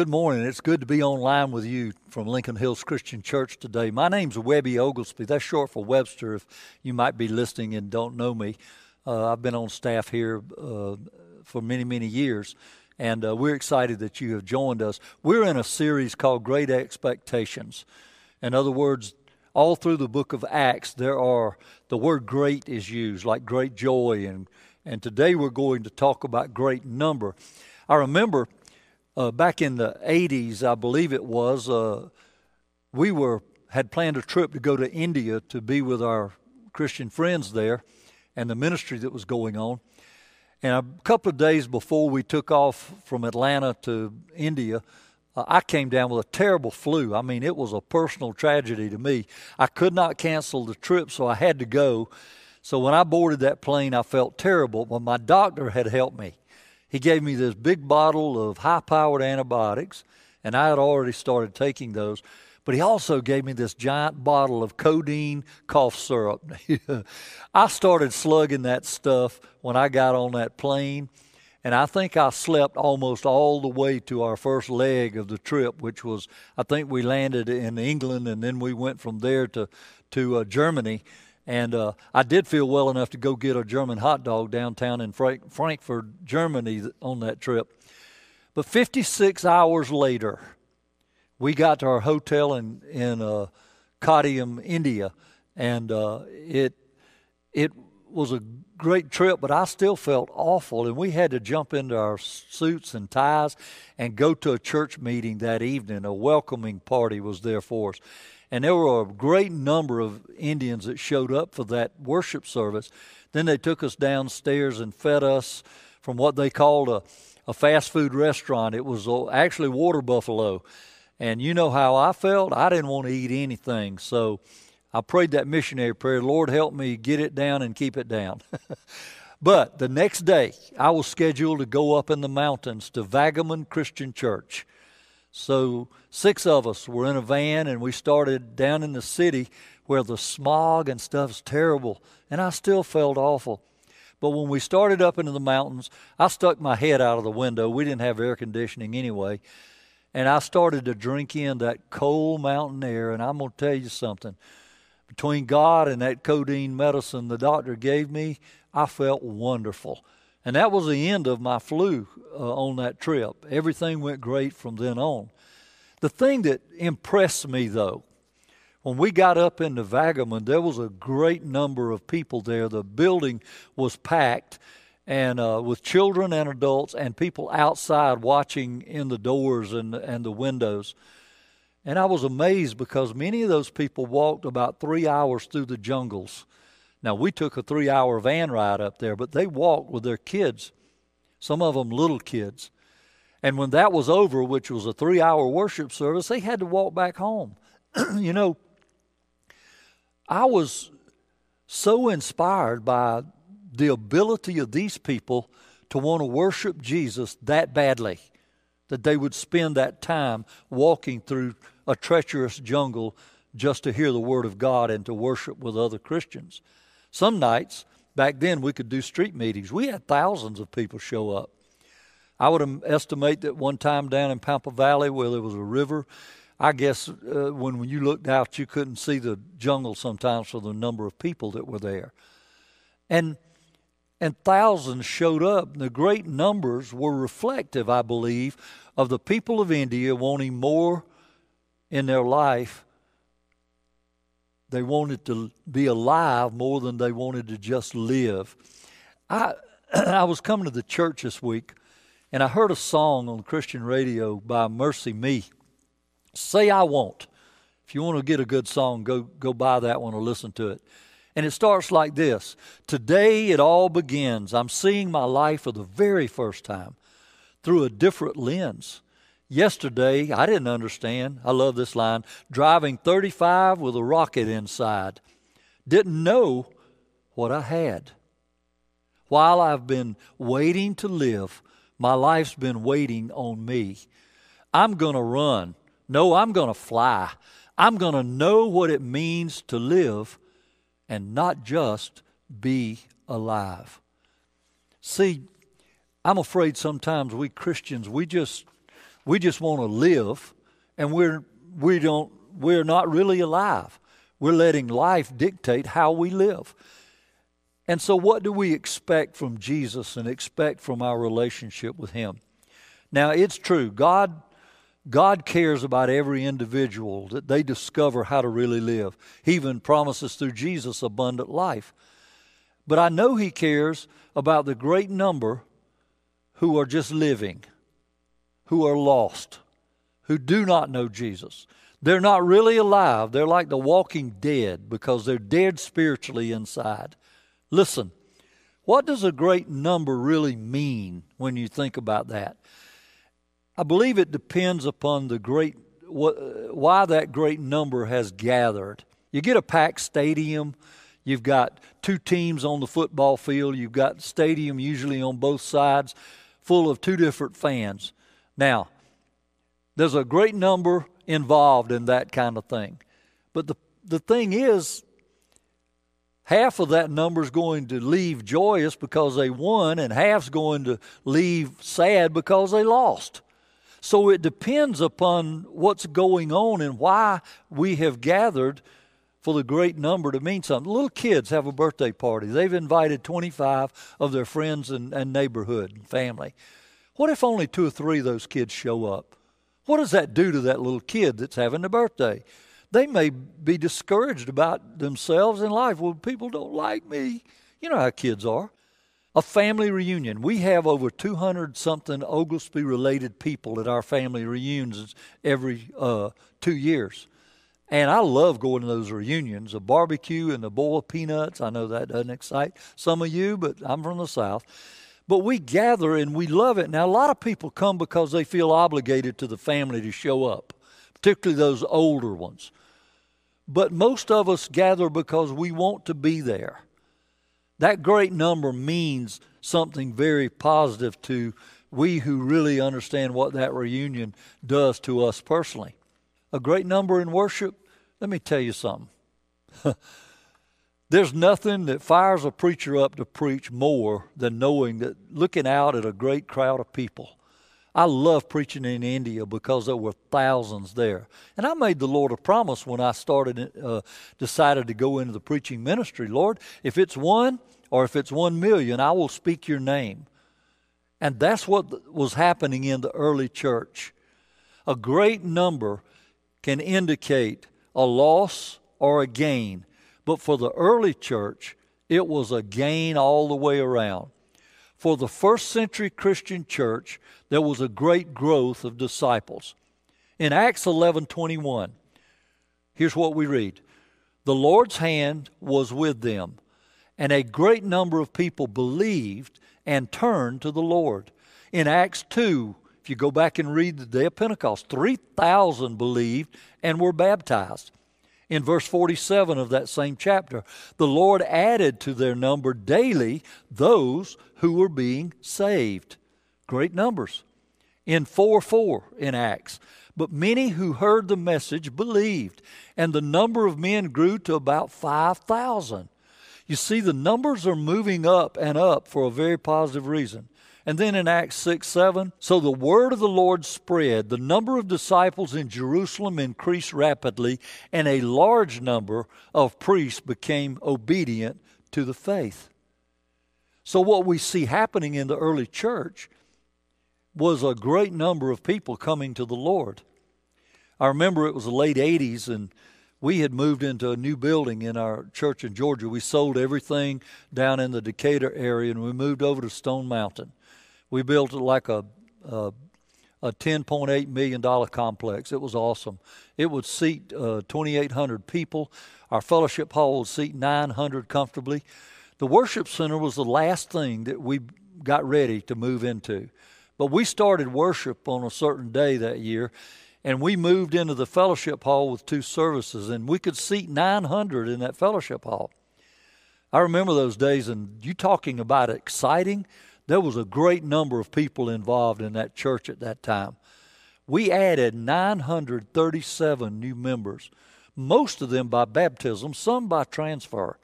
good morning. It's good to be online with you from Lincoln Hills Christian Church today. My name's Webby Oglesby. That's short for Webster if you might be listening and don't know me. Uh, I've been on staff here uh, for many, many years, and uh, we're excited that you have joined us. We're in a series called Great Expectations. In other words, all through the book of Acts, there are the word great is used, like great joy, and, and today we're going to talk about great number. I remember uh, back in the 80s, I believe it was, uh, we were had planned a trip to go to India to be with our Christian friends there and the ministry that was going on. And a couple of days before we took off from Atlanta to India, uh, I came down with a terrible flu. I mean, it was a personal tragedy to me. I could not cancel the trip, so I had to go. So when I boarded that plane, I felt terrible, but my doctor had helped me he gave me this big bottle of high powered antibiotics, and I had already started taking those. But he also gave me this giant bottle of codeine cough syrup. I started slugging that stuff when I got on that plane, and I think I slept almost all the way to our first leg of the trip, which was I think we landed in England, and then we went from there to to uh, Germany. And uh, I did feel well enough to go get a German hot dog downtown in Frank- Frankfurt, Germany on that trip. But 56 hours later, we got to our hotel in, in uh, India. And uh, it, it was a great trip, but I still felt awful. And we had to jump into our suits and ties and go to a church meeting that evening. A welcoming party was there for us. And there were a great number of Indians that showed up for that worship service. Then they took us downstairs and fed us from what they called a, a fast food restaurant. It was actually Water Buffalo. And you know how I felt? I didn't want to eat anything. So I prayed that missionary prayer Lord, help me get it down and keep it down. but the next day, I was scheduled to go up in the mountains to Vagamon Christian Church. So six of us were in a van and we started down in the city where the smog and stuff's terrible. And I still felt awful. But when we started up into the mountains, I stuck my head out of the window. We didn't have air conditioning anyway. And I started to drink in that cold mountain air. And I'm going to tell you something. Between God and that codeine medicine the doctor gave me, I felt wonderful. And that was the end of my flu uh, on that trip. Everything went great from then on. The thing that impressed me, though, when we got up into Vagamon, there was a great number of people there. The building was packed, and uh, with children and adults, and people outside watching in the doors and and the windows. And I was amazed because many of those people walked about three hours through the jungles now, we took a three hour van ride up there, but they walked with their kids, some of them little kids. And when that was over, which was a three hour worship service, they had to walk back home. you know, I was so inspired by the ability of these people to want to worship Jesus that badly that they would spend that time walking through a treacherous jungle just to hear the Word of God and to worship with other Christians. Some nights, back then, we could do street meetings. We had thousands of people show up. I would estimate that one time down in Pampa Valley, where there was a river, I guess uh, when, when you looked out, you couldn't see the jungle sometimes for the number of people that were there. And and thousands showed up. The great numbers were reflective, I believe, of the people of India wanting more in their life they wanted to be alive more than they wanted to just live. I, I was coming to the church this week and I heard a song on Christian radio by MercyMe. Say I won't. If you want to get a good song, go, go buy that one or listen to it. And it starts like this Today it all begins. I'm seeing my life for the very first time through a different lens. Yesterday, I didn't understand. I love this line driving 35 with a rocket inside. Didn't know what I had. While I've been waiting to live, my life's been waiting on me. I'm going to run. No, I'm going to fly. I'm going to know what it means to live and not just be alive. See, I'm afraid sometimes we Christians, we just We just want to live, and we're we don't we're not really alive. We're letting life dictate how we live. And so, what do we expect from Jesus and expect from our relationship with Him? Now, it's true. God, God cares about every individual that they discover how to really live. He even promises through Jesus abundant life. But I know He cares about the great number who are just living, who are lost, who do not know Jesus. They're not really alive. They're like the walking dead because they're dead spiritually inside. Listen, what does a great number really mean when you think about that? I believe it depends upon the great why that great number has gathered. You get a packed stadium, you've got two teams on the football field, you've got stadium usually on both sides full of two different fans. Now, there's a great number involved in that kind of thing. But the, the thing is, half of that number is going to leave joyous because they won, and half's going to leave sad because they lost. So it depends upon what's going on and why we have gathered for the great number to mean something. Little kids have a birthday party. They've invited 25 of their friends and, and neighborhood and family. What if only two or three of those kids show up? What does that do to that little kid that's having a birthday? They may be discouraged about themselves in life. Well, people don't like me. You know how kids are. A family reunion. We have over 200 something Oglesby related people at our family reunions every uh, two years. And I love going to those reunions. A barbecue and a bowl of peanuts. I know that doesn't excite some of you, but I'm from the South. But we gather and we love it. Now, a lot of people come because they feel obligated to the family to show up, particularly those older ones. But most of us gather because we want to be there. That great number means something very positive to we who really understand what that reunion does to us personally. A great number in worship, let me tell you something. There's nothing that fires a preacher up to preach more than knowing that looking out at a great crowd of people. I love preaching in India because there were thousands there. And I made the Lord a promise when I started, uh, decided to go into the preaching ministry. Lord, if it's one or if it's one million, I will speak your name. And that's what was happening in the early church. A great number can indicate a loss or a gain but for the early church, it was a gain all the way around. For the first century Christian church, there was a great growth of disciples. In Acts 11:21, here's what we read. The Lord's hand was with them, and a great number of people believed and turned to the Lord. In Acts 2, if you go back and read the day of Pentecost, 3,000 believed and were baptized in verse 47 of that same chapter. The Lord added to their number daily those who were being saved. Great numbers. In 4 4 in Acts. But many who heard the message believed, and the number of men grew to about 5,000. You see, the numbers are moving up and up for a very positive reason. And then in Acts 6 7, so the word of the Lord spread. The number of disciples in Jerusalem increased rapidly, and a large number of priests became obedient to the faith. So, what we see happening in the early church was a great number of people coming to the Lord. I remember it was the late 80s, and we had moved into a new building in our church in Georgia. We sold everything down in the Decatur area, and we moved over to Stone Mountain. We built like a, a, a $10.8 million complex. It was awesome. It would seat uh, 2,800 people. Our fellowship hall would seat 900 comfortably. The worship center was the last thing that we got ready to move into. But we started worship on a certain day that year, and we moved into the fellowship hall with two services, and we could seat 900 in that fellowship hall. I remember those days, and you talking about exciting. There was a great number of people involved in that church at that time. We added 937 new members, most of them by baptism, some by transfer.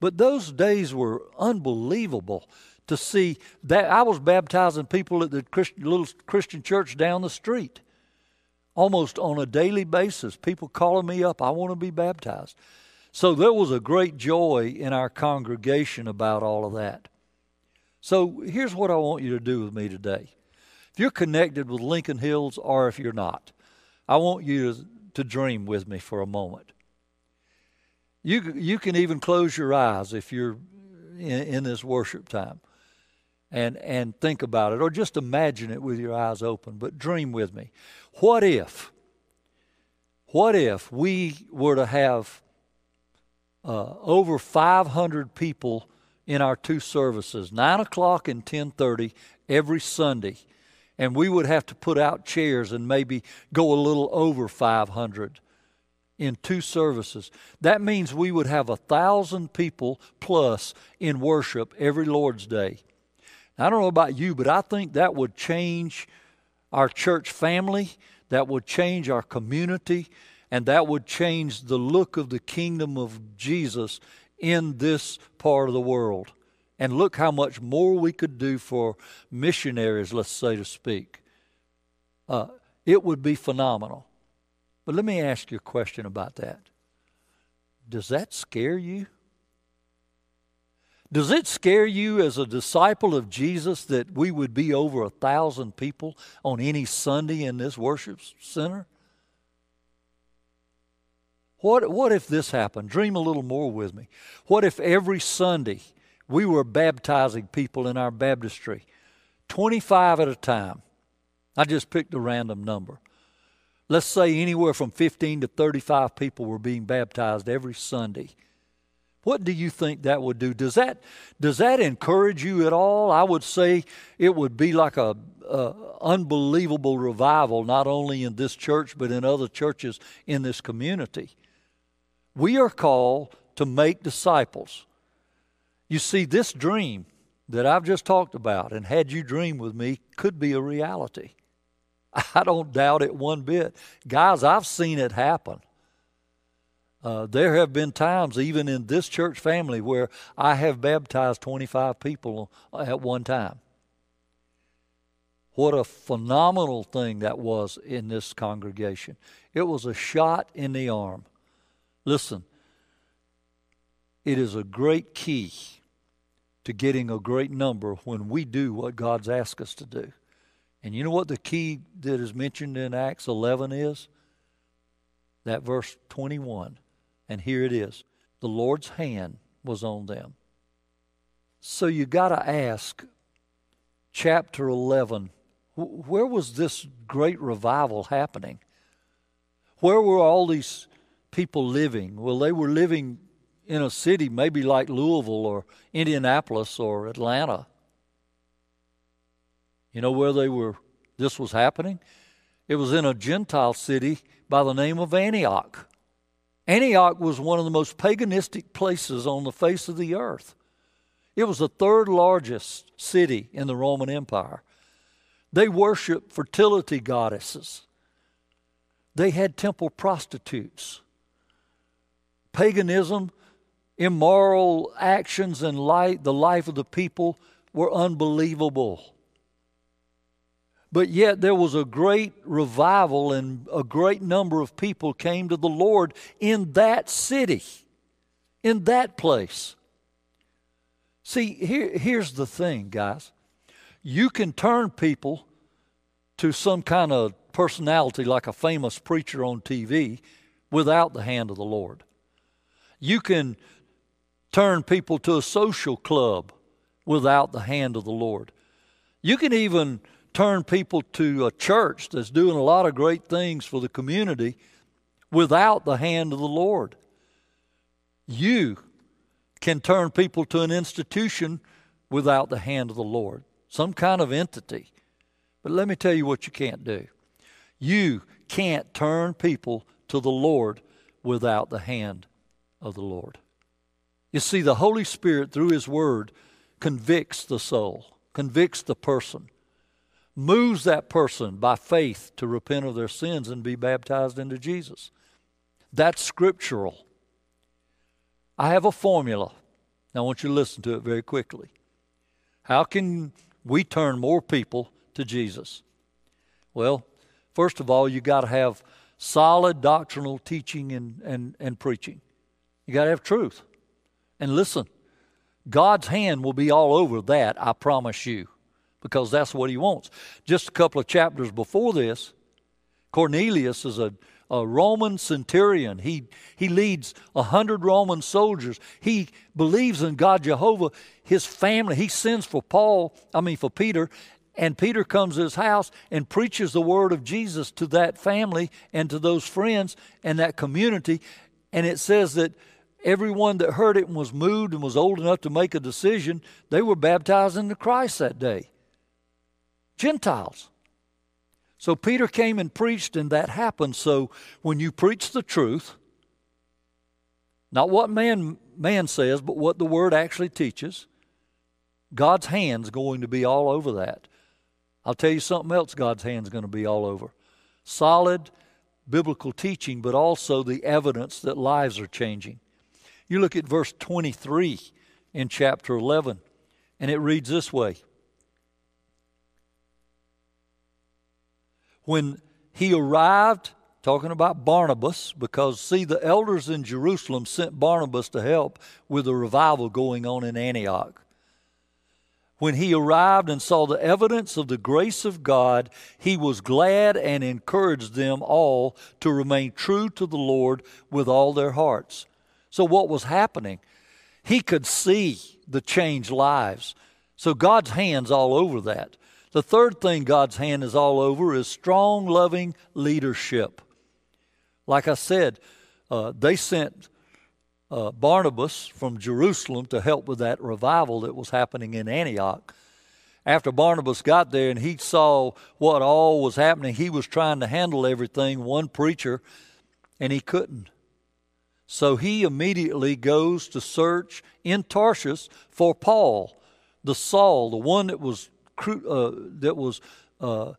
But those days were unbelievable to see that. I was baptizing people at the Christian, little Christian church down the street almost on a daily basis. People calling me up, I want to be baptized. So there was a great joy in our congregation about all of that. So here's what I want you to do with me today. If you're connected with Lincoln Hills or if you're not, I want you to, to dream with me for a moment. You, you can even close your eyes if you're in, in this worship time and, and think about it, or just imagine it with your eyes open, but dream with me. What if, what if we were to have uh, over 500 people in our two services, 9 o'clock and 10.30 every Sunday, and we would have to put out chairs and maybe go a little over 500 in two services. That means we would have a thousand people plus in worship every Lord's Day. I don't know about you, but I think that would change our church family, that would change our community, and that would change the look of the kingdom of Jesus in this part of the world. And look how much more we could do for missionaries, let's say to speak. Uh, it would be phenomenal. But let me ask you a question about that. Does that scare you? Does it scare you as a disciple of Jesus that we would be over a thousand people on any Sunday in this worship center? What, what if this happened? Dream a little more with me. What if every Sunday we were baptizing people in our baptistry, 25 at a time? I just picked a random number. Let's say anywhere from 15 to 35 people were being baptized every Sunday what do you think that would do? Does that does that encourage you at all? I would say it would be like a, a unbelievable revival, not only in this church but in other churches in this community. We are called to make disciples. You see, this dream that I've just talked about and had you dream with me could be a reality. I don't doubt it one bit. Guys, I've seen it happen. Uh, there have been times, even in this church family, where I have baptized 25 people at one time. What a phenomenal thing that was in this congregation. It was a shot in the arm. Listen, it is a great key to getting a great number when we do what God's asked us to do. And you know what the key that is mentioned in Acts 11 is? That verse 21. And here it is the Lord's hand was on them. So you got to ask, chapter 11, where was this great revival happening? Where were all these people living? Well, they were living in a city maybe like Louisville or Indianapolis or Atlanta. You know where they were this was happening? It was in a Gentile city by the name of Antioch. Antioch was one of the most paganistic places on the face of the earth. It was the third largest city in the Roman Empire. They worshiped fertility goddesses. They had temple prostitutes. Paganism, immoral actions, and light, the life of the people were unbelievable. But yet there was a great revival, and a great number of people came to the Lord in that city, in that place. See, here, here's the thing, guys. You can turn people to some kind of personality like a famous preacher on TV without the hand of the Lord. You can turn people to a social club without the hand of the Lord. You can even turn people to a church that's doing a lot of great things for the community without the hand of the Lord. You can turn people to an institution without the hand of the Lord, some kind of entity. But let me tell you what you can't do. You can't turn people to the Lord without the hand of the Lord. You see, the Holy Spirit, through His Word, convicts the soul, convicts the person moves that person by faith to repent of their sins and be baptized into Jesus. That's scriptural. I have a formula. Now, I want you to listen to it very quickly. How can we turn more people to Jesus? Well, first of all, you got to have solid doctrinal teaching and, and, and preaching. You got to have truth. And listen, God's hand will be all over that, I promise you, because that's what He wants. Just a couple of chapters before this, Cornelius is a, a Roman centurion. He, he leads a hundred Roman soldiers. He believes in God Jehovah. His family, he sends for Paul, I mean for Peter, and Peter comes to his house and preaches the word of Jesus to that family and to those friends and that community. And it says that everyone that heard it and was moved and was old enough to make a decision, they were baptized into Christ that day. Gentiles. So Peter came and preached, and that happened. So when you preach the truth, not what man man says, but what the word actually teaches, God's hand's going to be all over that. I'll tell you something else God's hand's going to be all over. Solid biblical teaching, but also the evidence that lives are changing. You look at verse 23 in chapter 11, and it reads this way When he arrived, talking about Barnabas, because see, the elders in Jerusalem sent Barnabas to help with the revival going on in Antioch. When he arrived and saw the evidence of the grace of God, he was glad and encouraged them all to remain true to the Lord with all their hearts. So, what was happening? He could see the changed lives. So, God's hand's all over that. The third thing God's hand is all over is strong, loving leadership. Like I said, uh, they sent uh, Barnabas from Jerusalem to help with that revival that was happening in Antioch. After Barnabas got there and he saw what all was happening, he was trying to handle everything, one preacher, and he couldn't. So he immediately goes to search in Tarshish for Paul, the Saul, the one that was uh, that was uh,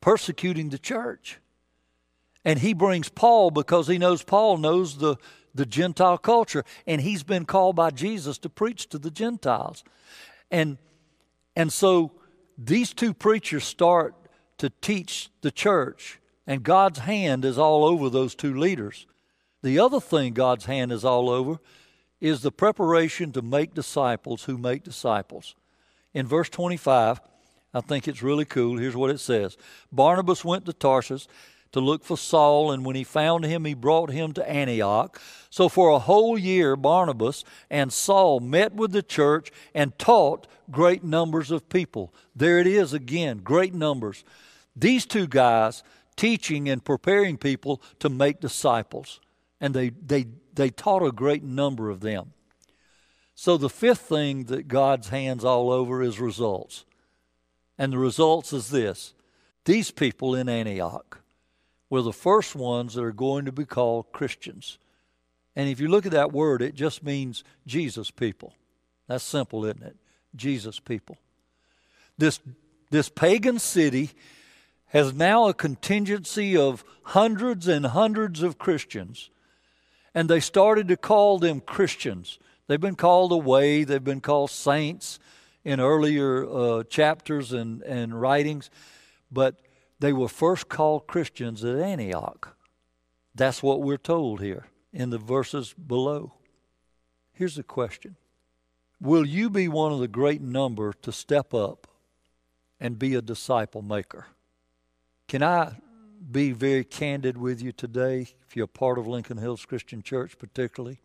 persecuting the church. And he brings Paul because he knows Paul knows the, the Gentile culture, and he's been called by Jesus to preach to the Gentiles. And, and so these two preachers start to teach the church, and God's hand is all over those two leaders. The other thing God's hand is all over is the preparation to make disciples who make disciples. In verse 25, I think it's really cool. Here's what it says Barnabas went to Tarsus to look for Saul, and when he found him, he brought him to Antioch. So for a whole year, Barnabas and Saul met with the church and taught great numbers of people. There it is again, great numbers. These two guys teaching and preparing people to make disciples and they, they, they taught a great number of them. So the fifth thing that God's hands all over is results. And the results is this these people in Antioch were the first ones that are going to be called Christians. And if you look at that word, it just means Jesus people. That's simple, isn't it? Jesus people. This, this pagan city has now a contingency of hundreds and hundreds of Christians and they started to call them Christians. They've been called away, they've been called saints in earlier uh, chapters and, and writings, but they were first called Christians at Antioch. That's what we're told here in the verses below. Here's the question Will you be one of the great number to step up and be a disciple maker? Can I be very candid with you today, if you're part of Lincoln Hills Christian Church particularly,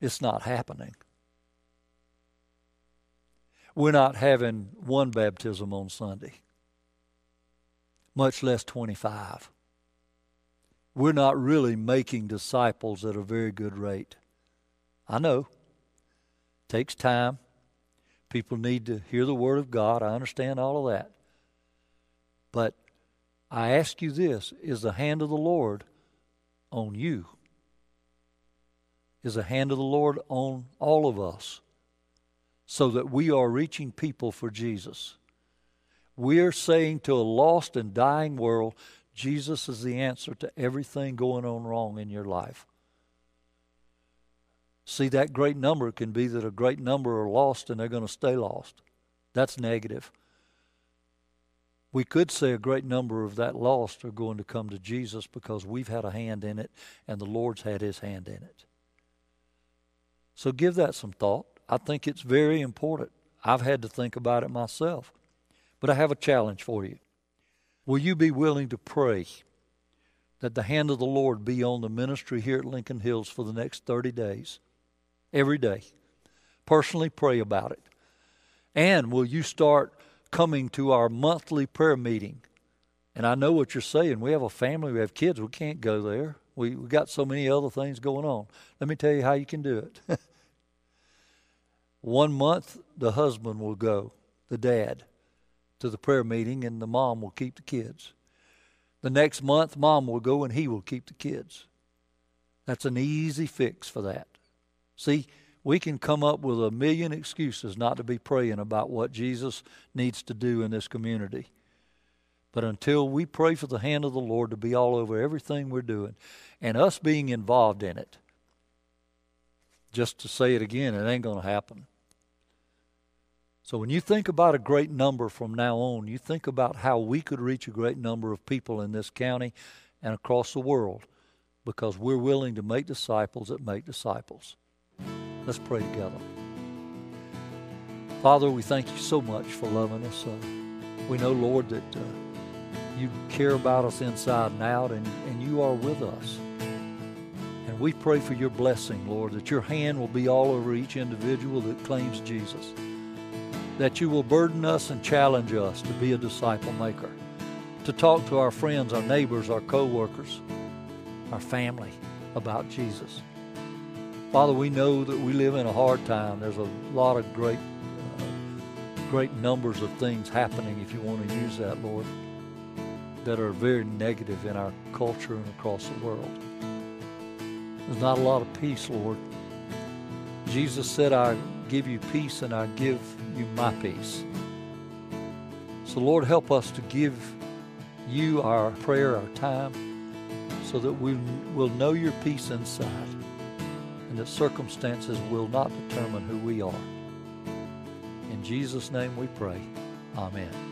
it's not happening. We're not having one baptism on Sunday, much less 25. We're not really making disciples at a very good rate. I know. It takes time. People need to hear the Word of God. I understand all of that. But I ask you this is the hand of the Lord on you? Is the hand of the Lord on all of us so that we are reaching people for Jesus? We are saying to a lost and dying world, Jesus is the answer to everything going on wrong in your life. See, that great number can be that a great number are lost and they're going to stay lost. That's negative. We could say a great number of that lost are going to come to Jesus because we've had a hand in it and the Lord's had his hand in it. So give that some thought. I think it's very important. I've had to think about it myself. But I have a challenge for you. Will you be willing to pray that the hand of the Lord be on the ministry here at Lincoln Hills for the next 30 days? Every day. Personally pray about it. And will you start coming to our monthly prayer meeting? And I know what you're saying. We have a family, we have kids, we can't go there. We, we got so many other things going on. Let me tell you how you can do it. One month, the husband will go, the dad, to the prayer meeting, and the mom will keep the kids. The next month, mom will go and he will keep the kids. That's an easy fix for that. See, we can come up with a million excuses not to be praying about what Jesus needs to do in this community. But until we pray for the hand of the Lord to be all over everything we're doing and us being involved in it, just to say it again, it ain't going to happen. So when you think about a great number from now on, you think about how we could reach a great number of people in this county and across the world because we're willing to make disciples that make disciples. Let's pray together. Father, we thank you so much for loving us. Uh, we know, Lord, that uh, you care about us inside and out, and, and you are with us. And we pray for your blessing, Lord, that your hand will be all over each individual that claims Jesus that you will burden us and challenge us to be a disciple maker, to talk to our friends, our neighbors, our co-workers, our family about Jesus. Father, we know that we live in a hard time. There's a lot of great, uh, great numbers of things happening, if you want to use that, Lord, that are very negative in our culture and across the world. There's not a lot of peace, Lord. Jesus said, I give you peace and I give you my peace. So, Lord, help us to give you our prayer, our time, so that we will know your peace inside and that circumstances will not determine who we are. In Jesus' name we pray. Amen.